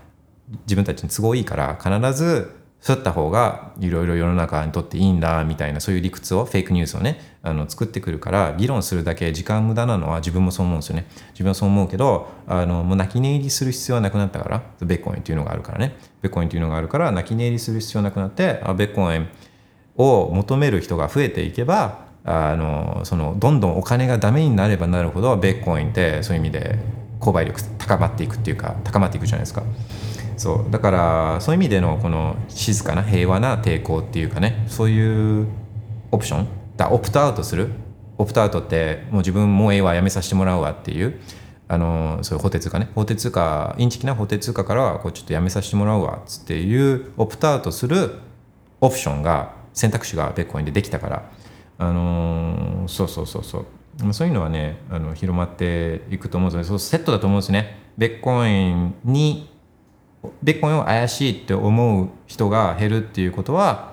自分たちに都合いいから必ずそうった方がいろいろ世の中にとっていいんだみたいなそういう理屈をフェイクニュースをねあの作ってくるから議論するだけ時間無駄なのは自分もそう思うんですよね自分はそう思うけどあのもう泣き寝入りする必要はなくなったからベッコインっていうのがあるからねベッコインっていうのがあるから泣き寝入りする必要なくなってあベッコインを求める人が増えていけばあのそのどんどんお金がダメになればなるほどベッコインってそういう意味で購買力高まっていくっていうか高まっていくじゃないですか。そう。だからそういう意味でのこの静かな平和な抵抗っていうかねそういうオプションだオプトアウトする？オプトアウトってもう自分もうええわやめさせてもらうわっていうあのそういう法定通貨ね。法定通貨インチキな法定通貨からはこうちょっとやめさせてもらうわっつっていうオプトアウトするオプションが選択肢がベッコインでできたから。あの、そうそうそうそう。そういうのはねあの広まっていくと思うんですよセットだと思うんですね。ベッコインにベッコインを怪しいって思う人が減るっていうことは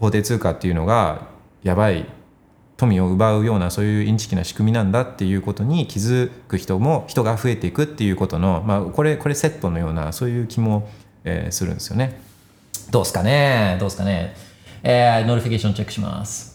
法定通貨っていうのがやばい富を奪うようなそういうインチキな仕組みなんだっていうことに気づく人も人が増えていくっていうことの、まあ、これこれセットのようなそういう気も、えー、するんですよね。どうすかね？どうすかね？えー、 notification チェックします。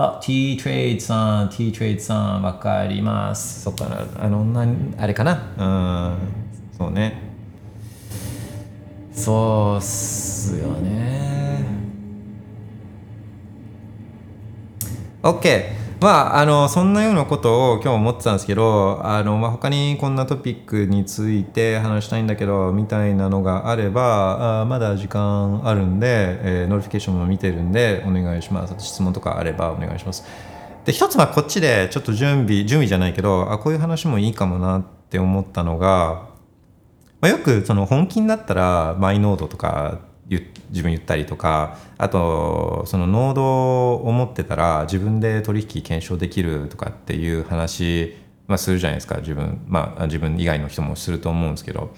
あ、T トレイドさん、T トレイドさん、わかります。そっかな、あの、なあれかな。うん、そうね。そうっすよね。OK。まあ、あのそんなようなことを今日思ってたんですけどあの、まあ、他にこんなトピックについて話したいんだけどみたいなのがあればあまだ時間あるんで、えー、 notification も見てるんでお願いします。質問とかあればお願いします。で一つはこっちでちょっと準備準備じゃないけどあこういう話もいいかもなって思ったのが、まあ、よくその本気になったらマイノードとか自分言ったりとかあとそのノードを持ってたら自分で取引検証できるとかっていう話、まあ、するじゃないですか自分。まあ自分以外の人もすると思うんですけど。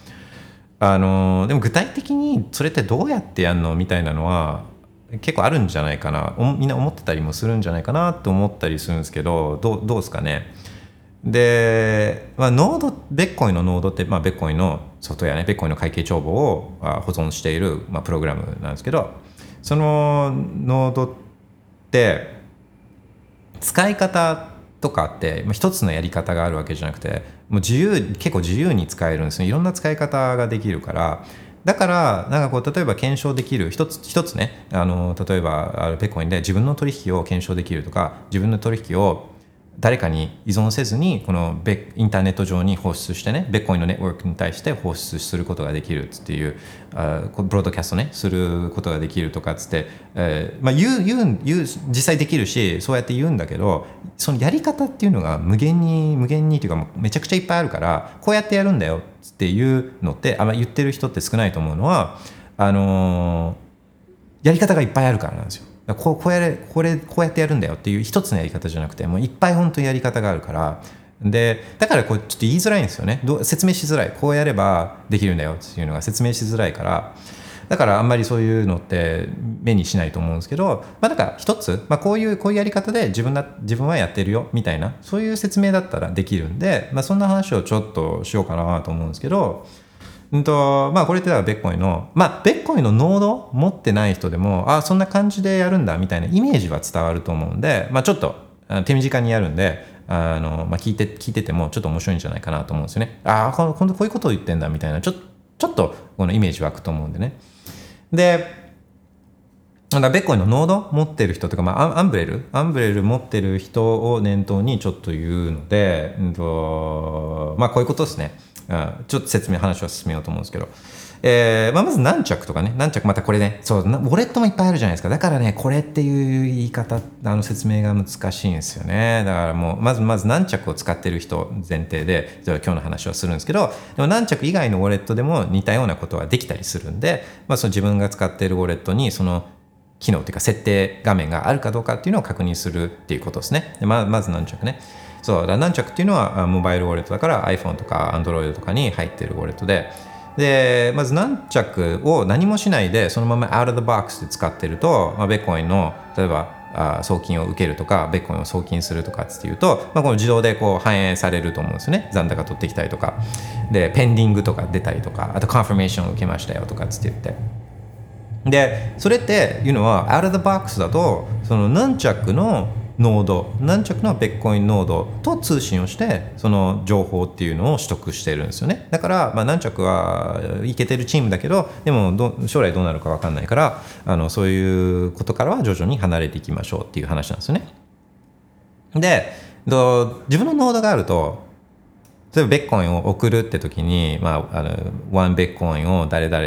あのでも具体的にそれってどうやってやるのみたいなのは結構あるんじゃないかな。みんな思ってたりもするんじゃないかなと思ったりするんですけどどうどうですかね？で、まあ、ノードベッコインのノードって、まあ、ベッコインのソフトウェアねベッコインの会計帳簿を保存している、まあ、プログラムなんですけどそのノードって使い方とかって、まあ、一つのやり方があるわけじゃなくてもう自由結構自由に使えるんですね。いろんな使い方ができるから。だからなんかこう例えば検証できる一つ一つねあの例えばベッコインで自分の取引を検証できるとか自分の取引を誰かに依存せずにこのインターネット上に放出してねベッコインのネットワークに対して放出することができるっていうあブロードキャストねすることができるとかっつって、えーまあ、言う言う言う実際できるしそうやって言うんだけどそのやり方っていうのが無限に無限にというかめちゃくちゃいっぱいあるからこうやってやるんだよっていうのってあん、ま、言ってる人って少ないと思うのはあのーやり方がいっぱいあるからなんですよ。こうこうやれこれこうやってやるんだよっていう一つのやり方じゃなくてもういっぱい本当にやり方があるから。でだからこうちょっと言いづらいんですよね。どう説明しづらい。こうやればできるんだよっていうのが説明しづらいから。だからあんまりそういうのって目にしないと思うんですけど、まあ、だから一つ、まあ、こういうこういうやり方で自分だ自分はやってるよみたいなそういう説明だったらできるんで、まあ、そんな話をちょっとしようかなと思うんですけどうんとまあこれってだからベッコイのまあベッコイのノード持ってない人でもああそんな感じでやるんだみたいなイメージは伝わると思うんでまあちょっと手短にやるんであの、まあ、聞いて聞いててもちょっと面白いんじゃないかなと思うんですよね。ああこのこういうことを言ってんだみたいなちょちょっとこのイメージ湧くと思うんでね。でだベッコイのノード持ってる人とか、まあ、アンアンブレル？アンブレル持ってる人を念頭にちょっと言うので、うんとまあ、こういうことですね。うんちょっと説明、話を進めようと思うんですけど。えーまあ、まず何着とかね、何着、またこれね、そう、ウォレットもいっぱいあるじゃないですか。だからね、これっていう言い方、あの説明が難しいんですよね。だからもう、まずまず何着を使ってる人前提で、じゃあ今日の話はするんですけど、でも何着以外のウォレットでも似たようなことはできたりするんで、まあ、その自分が使っているウォレットに、その機能というか設定画面があるかどうかっていうのを確認するっていうことですね。でまず何着ね。そうだ何着っていうのはモバイルウォレットだから iPhone とか Android とかに入ってるウォレットで。でまず何着を何もしないでそのまま out of the box で使ってると、まあ、ベッコインの例えばあ送金を受けるとかベッコインを送金するとかっていうと、まあ、この自動でこう反映されると思うんですね。残高取ってきたりとか。でペンディングとか出たりとか。あとカンファメーションを受けましたよとかって言って。でそれっていうのは out of the box だとその何着のノード何着のベッコインノードと通信をしてその情報っていうのを取得してるんですよね。だから、まあ、何着はいけてるチームだけどでも将来どうなるか分かんないからあのそういうことからは徐々に離れていきましょうっていう話なんですよね。で自分のノードがあると例えばベッコインを送るって時に、まあ、あのワンベッコインを誰々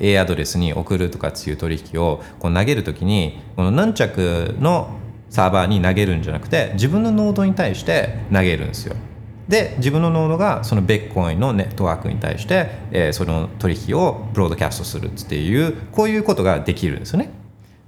A アドレスに送るとかっていう取引をこう投げる時にこの何着のサーバーに投げるんじゃなくて自分のノードに対して投げるんですよ。で自分のノードがそのベッコインのネットワークに対して、えーその取引をブロードキャストするっていうこういうことができるんですよね。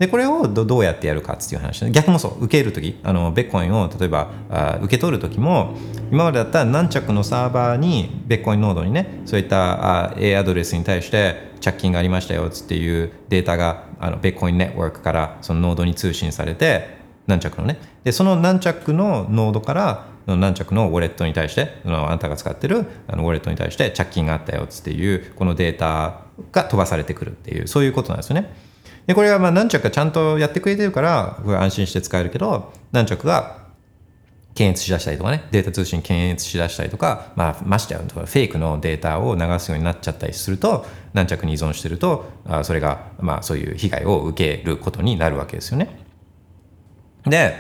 でこれをどうやってやるかっていう話逆もそう受けるときあのベッコインを例えばあ受け取るときも今までだったら何着のサーバーにベッコインノードにねそういったあ A アドレスに対して着金がありましたよっていうデータがあのベッコインネットワークからそのノードに通信されて何着のねでその何着のノードから何着のウォレットに対してそのあなたが使ってるあのウォレットに対して着金があったよっていうこのデータが飛ばされてくるっていうそういうことなんですよね。でこれはまあ何着かちゃんとやってくれてるから安心して使えるけど何着が検閲しだしたりとかねデータ通信検閲しだしたりとか、まあ、ましてやフェイクのデータを流すようになっちゃったりすると何着に依存してるとあそれがまあそういう被害を受けることになるわけですよね。で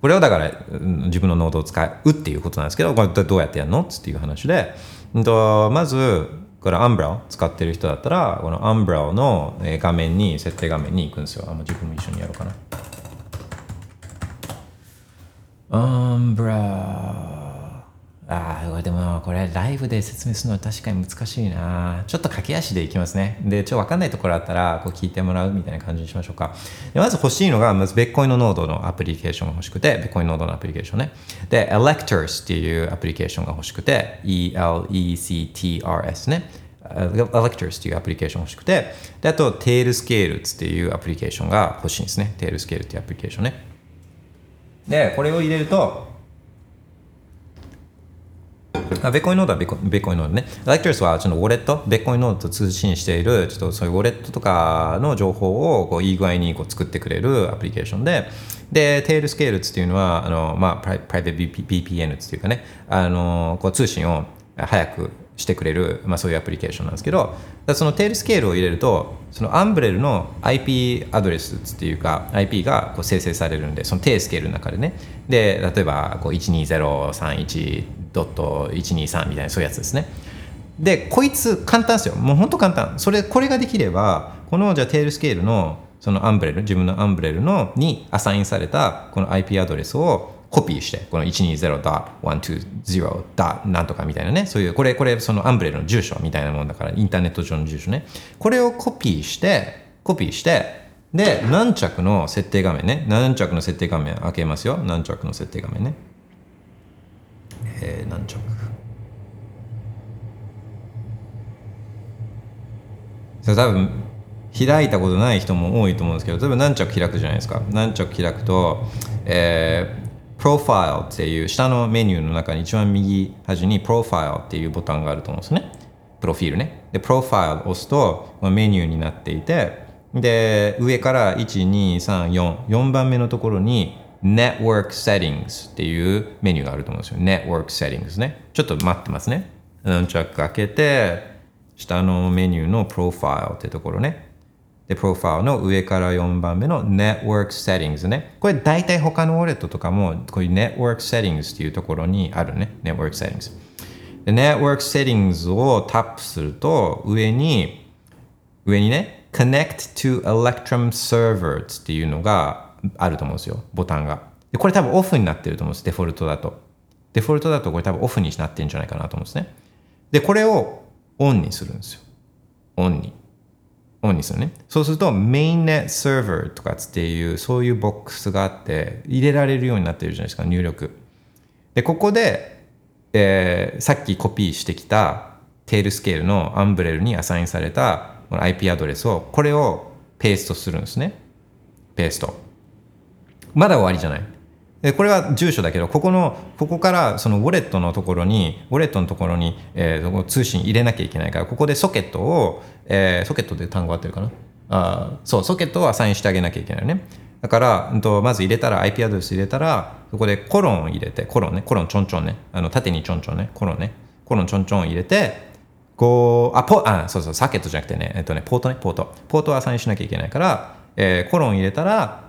これをだから自分のノードを使うっていうことなんですけどこれどうやってやるの？っていう話で、うんとまずこれ Umbrel を使ってる人だったらこの Umbrel の画面に設定画面に行くんですよ。あもう自分も一緒にやろうかな。 Umbrel ああでもこれライブで説明するのは確かに難しいな。ちょっと駆け足でいきますね。でちょっと分かんないところあったらこう聞いてもらうみたいな感じにしましょうか。でまず欲しいのがまずベッコインのノードのアプリケーションが欲しくてベッコインノードのアプリケーションねで Electors っていうアプリケーションが欲しくて ELECTRS ね Electors っていうアプリケーション欲しくて。であと Tailscale っていうアプリケーションが欲しいんですね。Tailscale っていうアプリケーションね。でこれを入れるとあベコイノードはベコベコイノードね。Electors はそのウォレット、ベコイノードと通信している、ちょっとそういうウォレットとかの情報をこういい具合にこう作ってくれるアプリケーションで、で、 Tailscale っていうのは、あのまあ、プライプライベート VPN っていうかね、あのこう通信を早くしてくれる、まあ、そういうアプリケーションなんですけど、その Tailscale を入れると、その Umbrel の IP アドレスっていうか、IP がこう生成されるんで、その Tailscale の中でね、で、例えばこう12031.123みたいなそういうやつですね。で、こいつ簡単ですよ。もう本当簡単。それ、これができれば、このじゃあ Tailscale のその Umbrel、自分の Umbrel のにアサインされたこの IP アドレスをコピーして、この 120.120. なんとかみたいなね、そういう、これ、これ、その Umbrel の住所みたいなもんだから、インターネット上の住所ね。これをコピーして、コピーして、で、何着の設定画面ね。何着の設定画面開けますよ。何着の設定画面ね。えー、何着？それ多分開いたことない人も多いと思うんですけど例えば何着開くじゃないですか。何着開くと、えー、プロファイルっていう下のメニューの中に一番右端にプロファイルっていうボタンがあると思うんですね。プロフィールね。でプロファイルを押すとメニューになっていてで上から12344番目のところに Network Settings っていうメニューがあると思うんですよ Network Settings ねちょっと待ってますね何着開けて下のメニューのプロファイルってところね。で、プロファイルの上から4番目の Network Settings ね。これ大体他のウォレットとかもこういう Network Settings っていうところにあるね。Network Settings。で、Network Settings をタップすると上に、上にね、Connect to Electrum Servers っていうのがあると思うんですよ。ボタンが。で、これ多分オフになってると思うんです。デフォルトだと。デフォルトだとこれ多分オフになってるんじゃないかなと思うんですね。で、これをオンにするんですよ。オンに。オンにするね。そうすると、mainnet server とかっていう、そういうボックスがあって、入れられるようになってるじゃないですか、入力。で、ここで、えーさっきコピーしてきた Tailscale の Umbrel にアサインされたこの IP アドレスを、これをペーストするんですね。ペースト。まだ終わりじゃない？でこれは住所だけど、ここの、ここからそのウォレットのところに、ウォレットのところに、えー通信入れなきゃいけないから、ここでソケットを、えーソケットで単語合ってるかな？あそう、ソケットをアサインしてあげなきゃいけないね。だから、うんとまず入れたら、IP アドレス入れたら、そこでコロンを入れて、コロンね、コロンちょんちょんね、あの縦にちょんちょんね、コロンね、コロンちょんちょん入れて、こう、あ、ポ、あ、そうそう、サケットじゃなくてね、えっとね、ポートね、ポート。ポートをアサインしなきゃいけないから、えーコロン入れたら、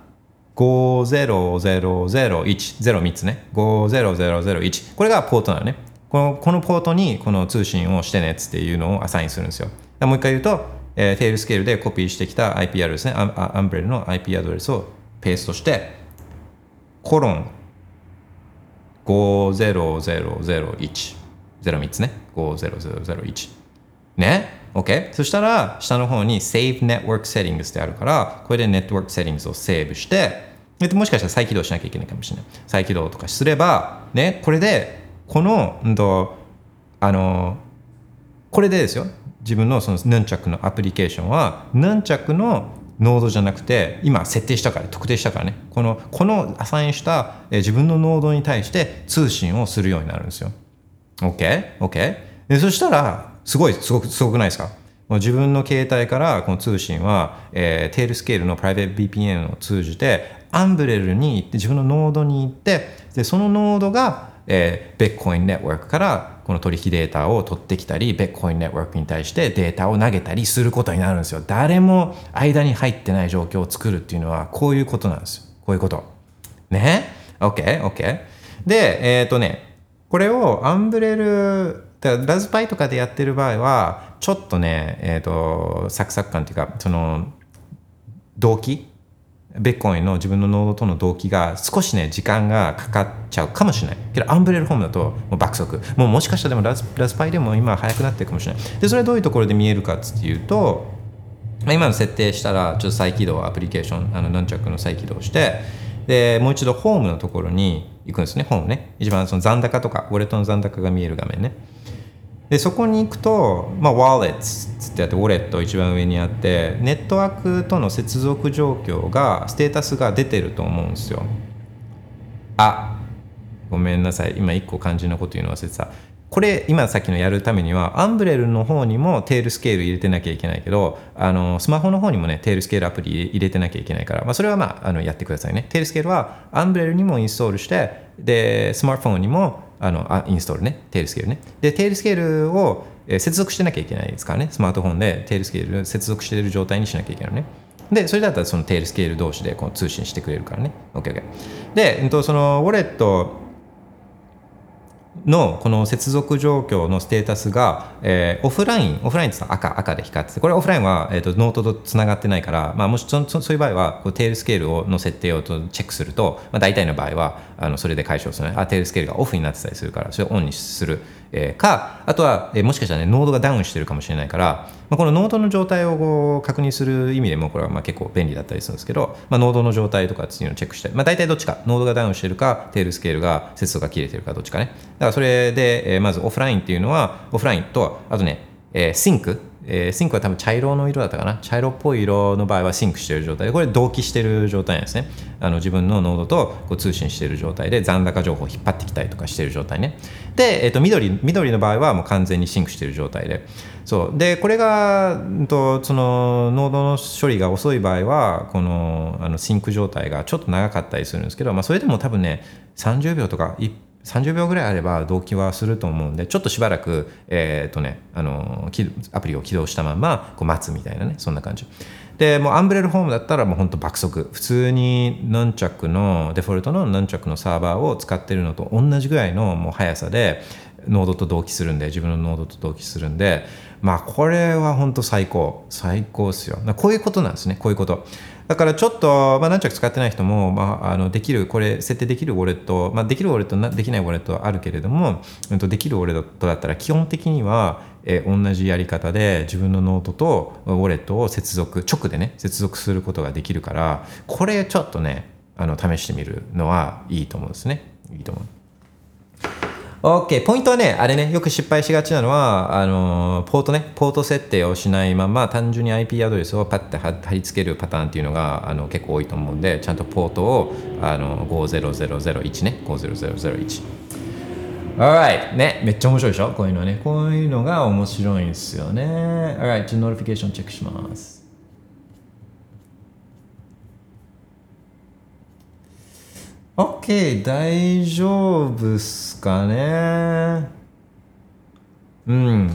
50001、03つね。50001。これがポートなのね。このこのポートにこの通信をしてねっていうのをアサインするんですよ。もう一回言うと、えーテールスケールでコピーしてきた IP アドレスね、アンアンブレルの IP アドレスをペーストして、コロン50001。03つね。50001。ね ?OK? そしたら、下の方に Save Network Settings ってあるから、これで Network Settings をセーブして、でもしかしたら再起動しなきゃいけないかもしれない。再起動とかすれば、ね、これで、この、うんと、あの、これでですよ、自分のそのヌンチャクのアプリケーションは、ヌンチャクのノードじゃなくて、今設定したから、特定したからね、この、このアサインした自分のノードに対して通信をするようになるんですよ。OK? OK? でそしたら、すごい、すごく、すごくないですか？自分の携帯からこの通信は、えー Tailscale のプライベート VPN を通じて、 Umbrel に行って、自分のノードに行って、で、そのノードが、えー、ベッコインネットワークからこの取引データを取ってきたり、ベッコインネットワークに対してデータを投げたりすることになるんですよ。誰も間に入ってない状況を作るっていうのは、こういうことなんですよ。こういうこと。ね ?OK、OK。で、えっ、とね、これをアンブレル、ラズパイとかでやってる場合は、ちょっとね、えっ、と、サクサク感っていうか、その、動機ベッコインの自分のノードとの動機が少しね、時間がかかっちゃうかもしれない。けど、アンブレルホームだともう爆速。もうもしかしたらでもラズラズパイでも今早くなってるかもしれない。で、それはどういうところで見えるかっていうと、今の設定したら、ちょっと再起動、アプリケーション、あの、ナンチャックの再起動して、で、もう一度ホームのところに行くんですね、ホームね。一番その残高とか、ウォレットの残高が見える画面ね。で、そこに行くと、まあ、Wallets つってあって、ウォレット一番上にあって、ネットワークとの接続状況が、ステータスが出てると思うんですよ。あ、ごめんなさい。今一個肝心なこと言うの忘れてた。これ、今さっきのやるためには、 Umbrel の方にも Tailscale 入れてなきゃいけないけど、あの、スマホの方にもね、 Tailscale アプリ入れてなきゃいけないから、まあ、それはまあ、あの、やってくださいね。 Tailscale は、 Umbrel にもインストールして、で、スマートフォンにも、あの、あインストールね。 Tailscale ね。で、 Tailscale を、接続してなきゃいけないですからね。スマートフォンで Tailscale 接続している状態にしなきゃいけないのね。で、それだったらその Tailscale 同士でこう通信してくれるからね。OKOK。で、うんと、そのウォレット、のこの接続状況のステータスが、えー、オフラインオフラインって赤赤で光っててこれオフラインは、えーと、ノードとつながってないから、まあ、もしそそういう場合はこう Tailscale をの設定をとチェックすると、まあ、大体の場合はあのそれで解消する。あ Tailscale がオフになってたりするからそれをオンにする、えー、かあとは、えー、もしかしたらねノードがダウンしてるかもしれないから、まあ、このノードの状態をこう確認する意味でもこれはまあ結構便利だったりするんですけど、まあ、ノードの状態とかっていうのをチェックして、まあ、大体どっちかノードがダウンしてるか Tailscale が接続が切れてるかどっちかね。だからそれで、えー、まずオフラインっていうのはオフラインとあとね、えー、 sync えー、 sync は多分茶色の色だったかな。茶色っぽい色の場合は sync している状態。でこれ同期してる状態なんですね。あの自分のノードとこう通信してる状態で残高情報を引っ張ってきたりとかしてる状態ね。で、えー、と緑緑の場合はもう完全に sync してる状態で。そう。でこれがとそのノードの処理が遅い場合はこのあの sync 状態がちょっと長かったりするんですけど、まあ、それでも多分ね30秒とか1 30秒ぐらいあれば同期はすると思うんでちょっとしばらく、えーとね、あのアプリを起動したままこう待つみたいなねそんな感じ。でもうアンブレルホームだったらもう本当爆速。普通にヌンチャックのデフォルトのヌンチャックのサーバーを使ってるのと同じぐらいのもう速さでノードと同期するんで自分のノードと同期するんでまあこれは本当最高。最高ですよ。こういうことなんですねこういうこと。だからちょっと、まあ、何着使ってない人も、まあ、あのできるこれ設定できるウォレット、まあ、できるウォレットできないウォレットはあるけれども、うん、とできるウォレットだったら基本的には、え、同じやり方で自分のノードとウォレットを接続直でね接続することができるからこれちょっとねあの試してみるのはいいと思うんですね。いいと思う。OK。ポイントはね、あれね、よく失敗しがちなのは、あのポートね、ポート設定をしないまま、単純に IP アドレスをパッて貼り付けるパターンっていうのがあの結構多いと思うんで、ちゃんとポートをあの50001ね、50001。Alright ね、めっちゃ面白いでしょ？こういうのはね。こういうのが面白いんですよね。Alright、ちょっと notification チェックします。OK 大丈夫っすかね。うん。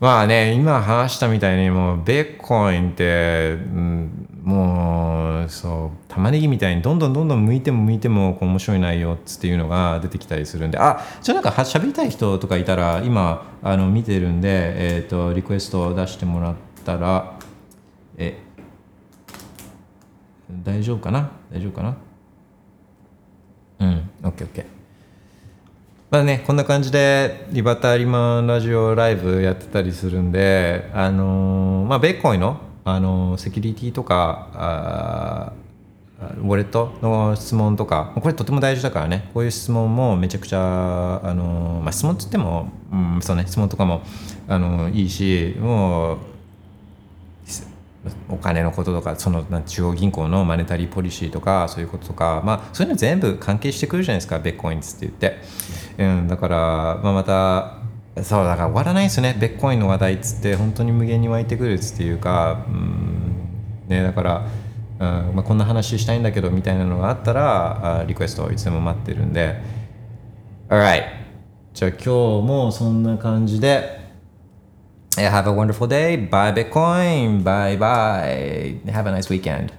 まあね今話したみたいにもうビットコインって、うん、もうそう玉ねぎみたいにどんどんどんどん剥いても剥いてもこう面白い内容っていうのが出てきたりするんで。あじゃあなんか喋りたい人とかいたら今あの見てるんで、えーと、リクエストを出してもらったらえ大丈夫かな？大丈夫かな？うん。OKOK まあねこんな感じでリバタリマンラジオライブやってたりするんであのー、まあベーコイの、あのー、セキュリティとかあウォレットの質問とかこれとても大事だからね。こういう質問もめちゃくちゃあの、まあ、質問っつっても、うん、そうね質問とかもあのいいしもうお金のこととかその中央銀行のマネタリーポリシーとかそういうこととか、まあ、そういうの全部関係してくるじゃないですかベッコインズって言って、うん、だから、まあ、またそうだから終わらないですねベッコインの話題っつって本当に無限に湧いてくるっつっていうか、うんね、だから、うんまあ、こんな話したいんだけどみたいなのがあったらリクエストいつでも待ってるんで。Alright じゃあ今日もそんな感じで Have a wonderful day. Buy Bitcoin. Bye bye. Have a nice weekend.